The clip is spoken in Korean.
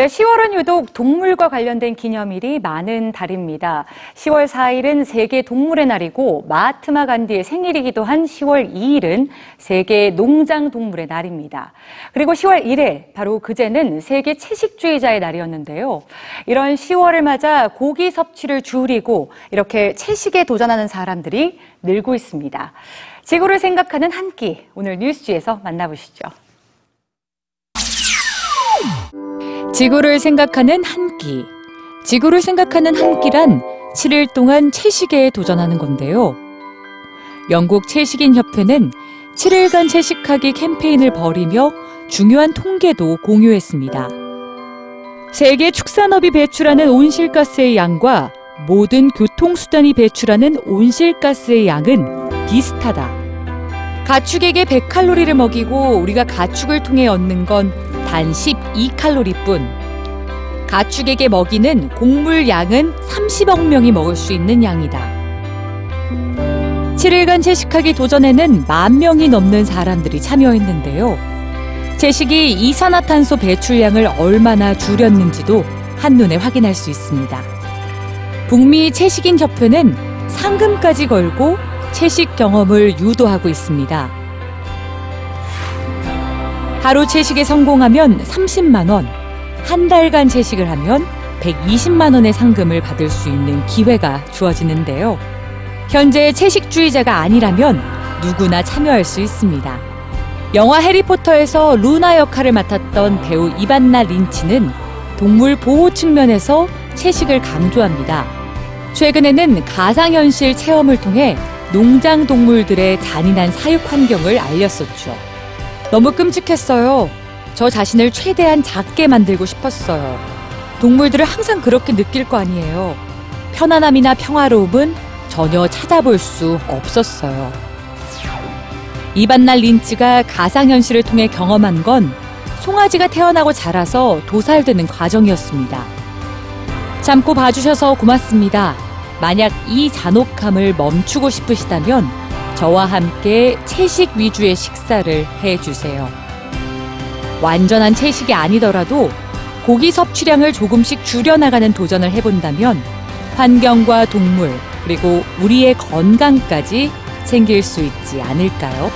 네, 10월은 유독 동물과 관련된 기념일이 많은 달입니다. 10월 4일은 세계 동물의 날이고 마하트마 간디의 생일이기도 한 10월 2일은 세계 농장 동물의 날입니다. 그리고 10월 1일 바로 그제는 세계 채식주의자의 날이었는데요. 이런 10월을 맞아 고기 섭취를 줄이고 이렇게 채식에 도전하는 사람들이 늘고 있습니다. 지구를 생각하는 한 끼 오늘 뉴스지에서 만나보시죠. 지구를 생각하는 한 끼. 지구를 생각하는 한 끼란 7일 동안 채식에 도전하는 건데요. 영국 채식인 협회는 7일간 채식하기 캠페인을 벌이며 중요한 통계도 공유했습니다. 세계 축산업이 배출하는 온실가스의 양과 모든 교통수단이 배출하는 온실가스의 양은 비슷하다. 가축에게 100칼로리를 먹이고 우리가 가축을 통해 얻는 건 단 12칼로리뿐. 가축에게 먹이는 곡물 양은 30억 명이 먹을 수 있는 양이다. 7일간 채식하기 도전에는 만 명이 넘는 사람들이 참여했는데요. 채식이 이산화탄소 배출량을 얼마나 줄였는지도 한눈에 확인할 수 있습니다. 북미 채식인 협회는 상금까지 걸고 채식 경험을 유도하고 있습니다. 하루 채식에 성공하면 30만 원, 한 달간 채식을 하면 120만 원의 상금을 받을 수 있는 기회가 주어지는데요. 현재 채식주의자가 아니라면 누구나 참여할 수 있습니다. 영화 해리포터에서 루나 역할을 맡았던 배우 이반나 린치는 동물 보호 측면에서 채식을 강조합니다. 최근에는 가상현실 체험을 통해 농장 동물들의 잔인한 사육 환경을 알렸었죠. 너무 끔찍했어요. 저 자신을 최대한 작게 만들고 싶었어요. 동물들을 항상 그렇게 느낄 거 아니에요. 편안함이나 평화로움은 전혀 찾아볼 수 없었어요. 이반날 린치가 가상현실을 통해 경험한 건 송아지가 태어나고 자라서 도살되는 과정이었습니다. 참고 봐주셔서 고맙습니다. 만약 이 잔혹함을 멈추고 싶으시다면 저와 함께 채식 위주의 식사를 해주세요. 완전한 채식이 아니더라도 고기 섭취량을 조금씩 줄여나가는 도전을 해본다면 환경과 동물, 그리고 우리의 건강까지 챙길 수 있지 않을까요?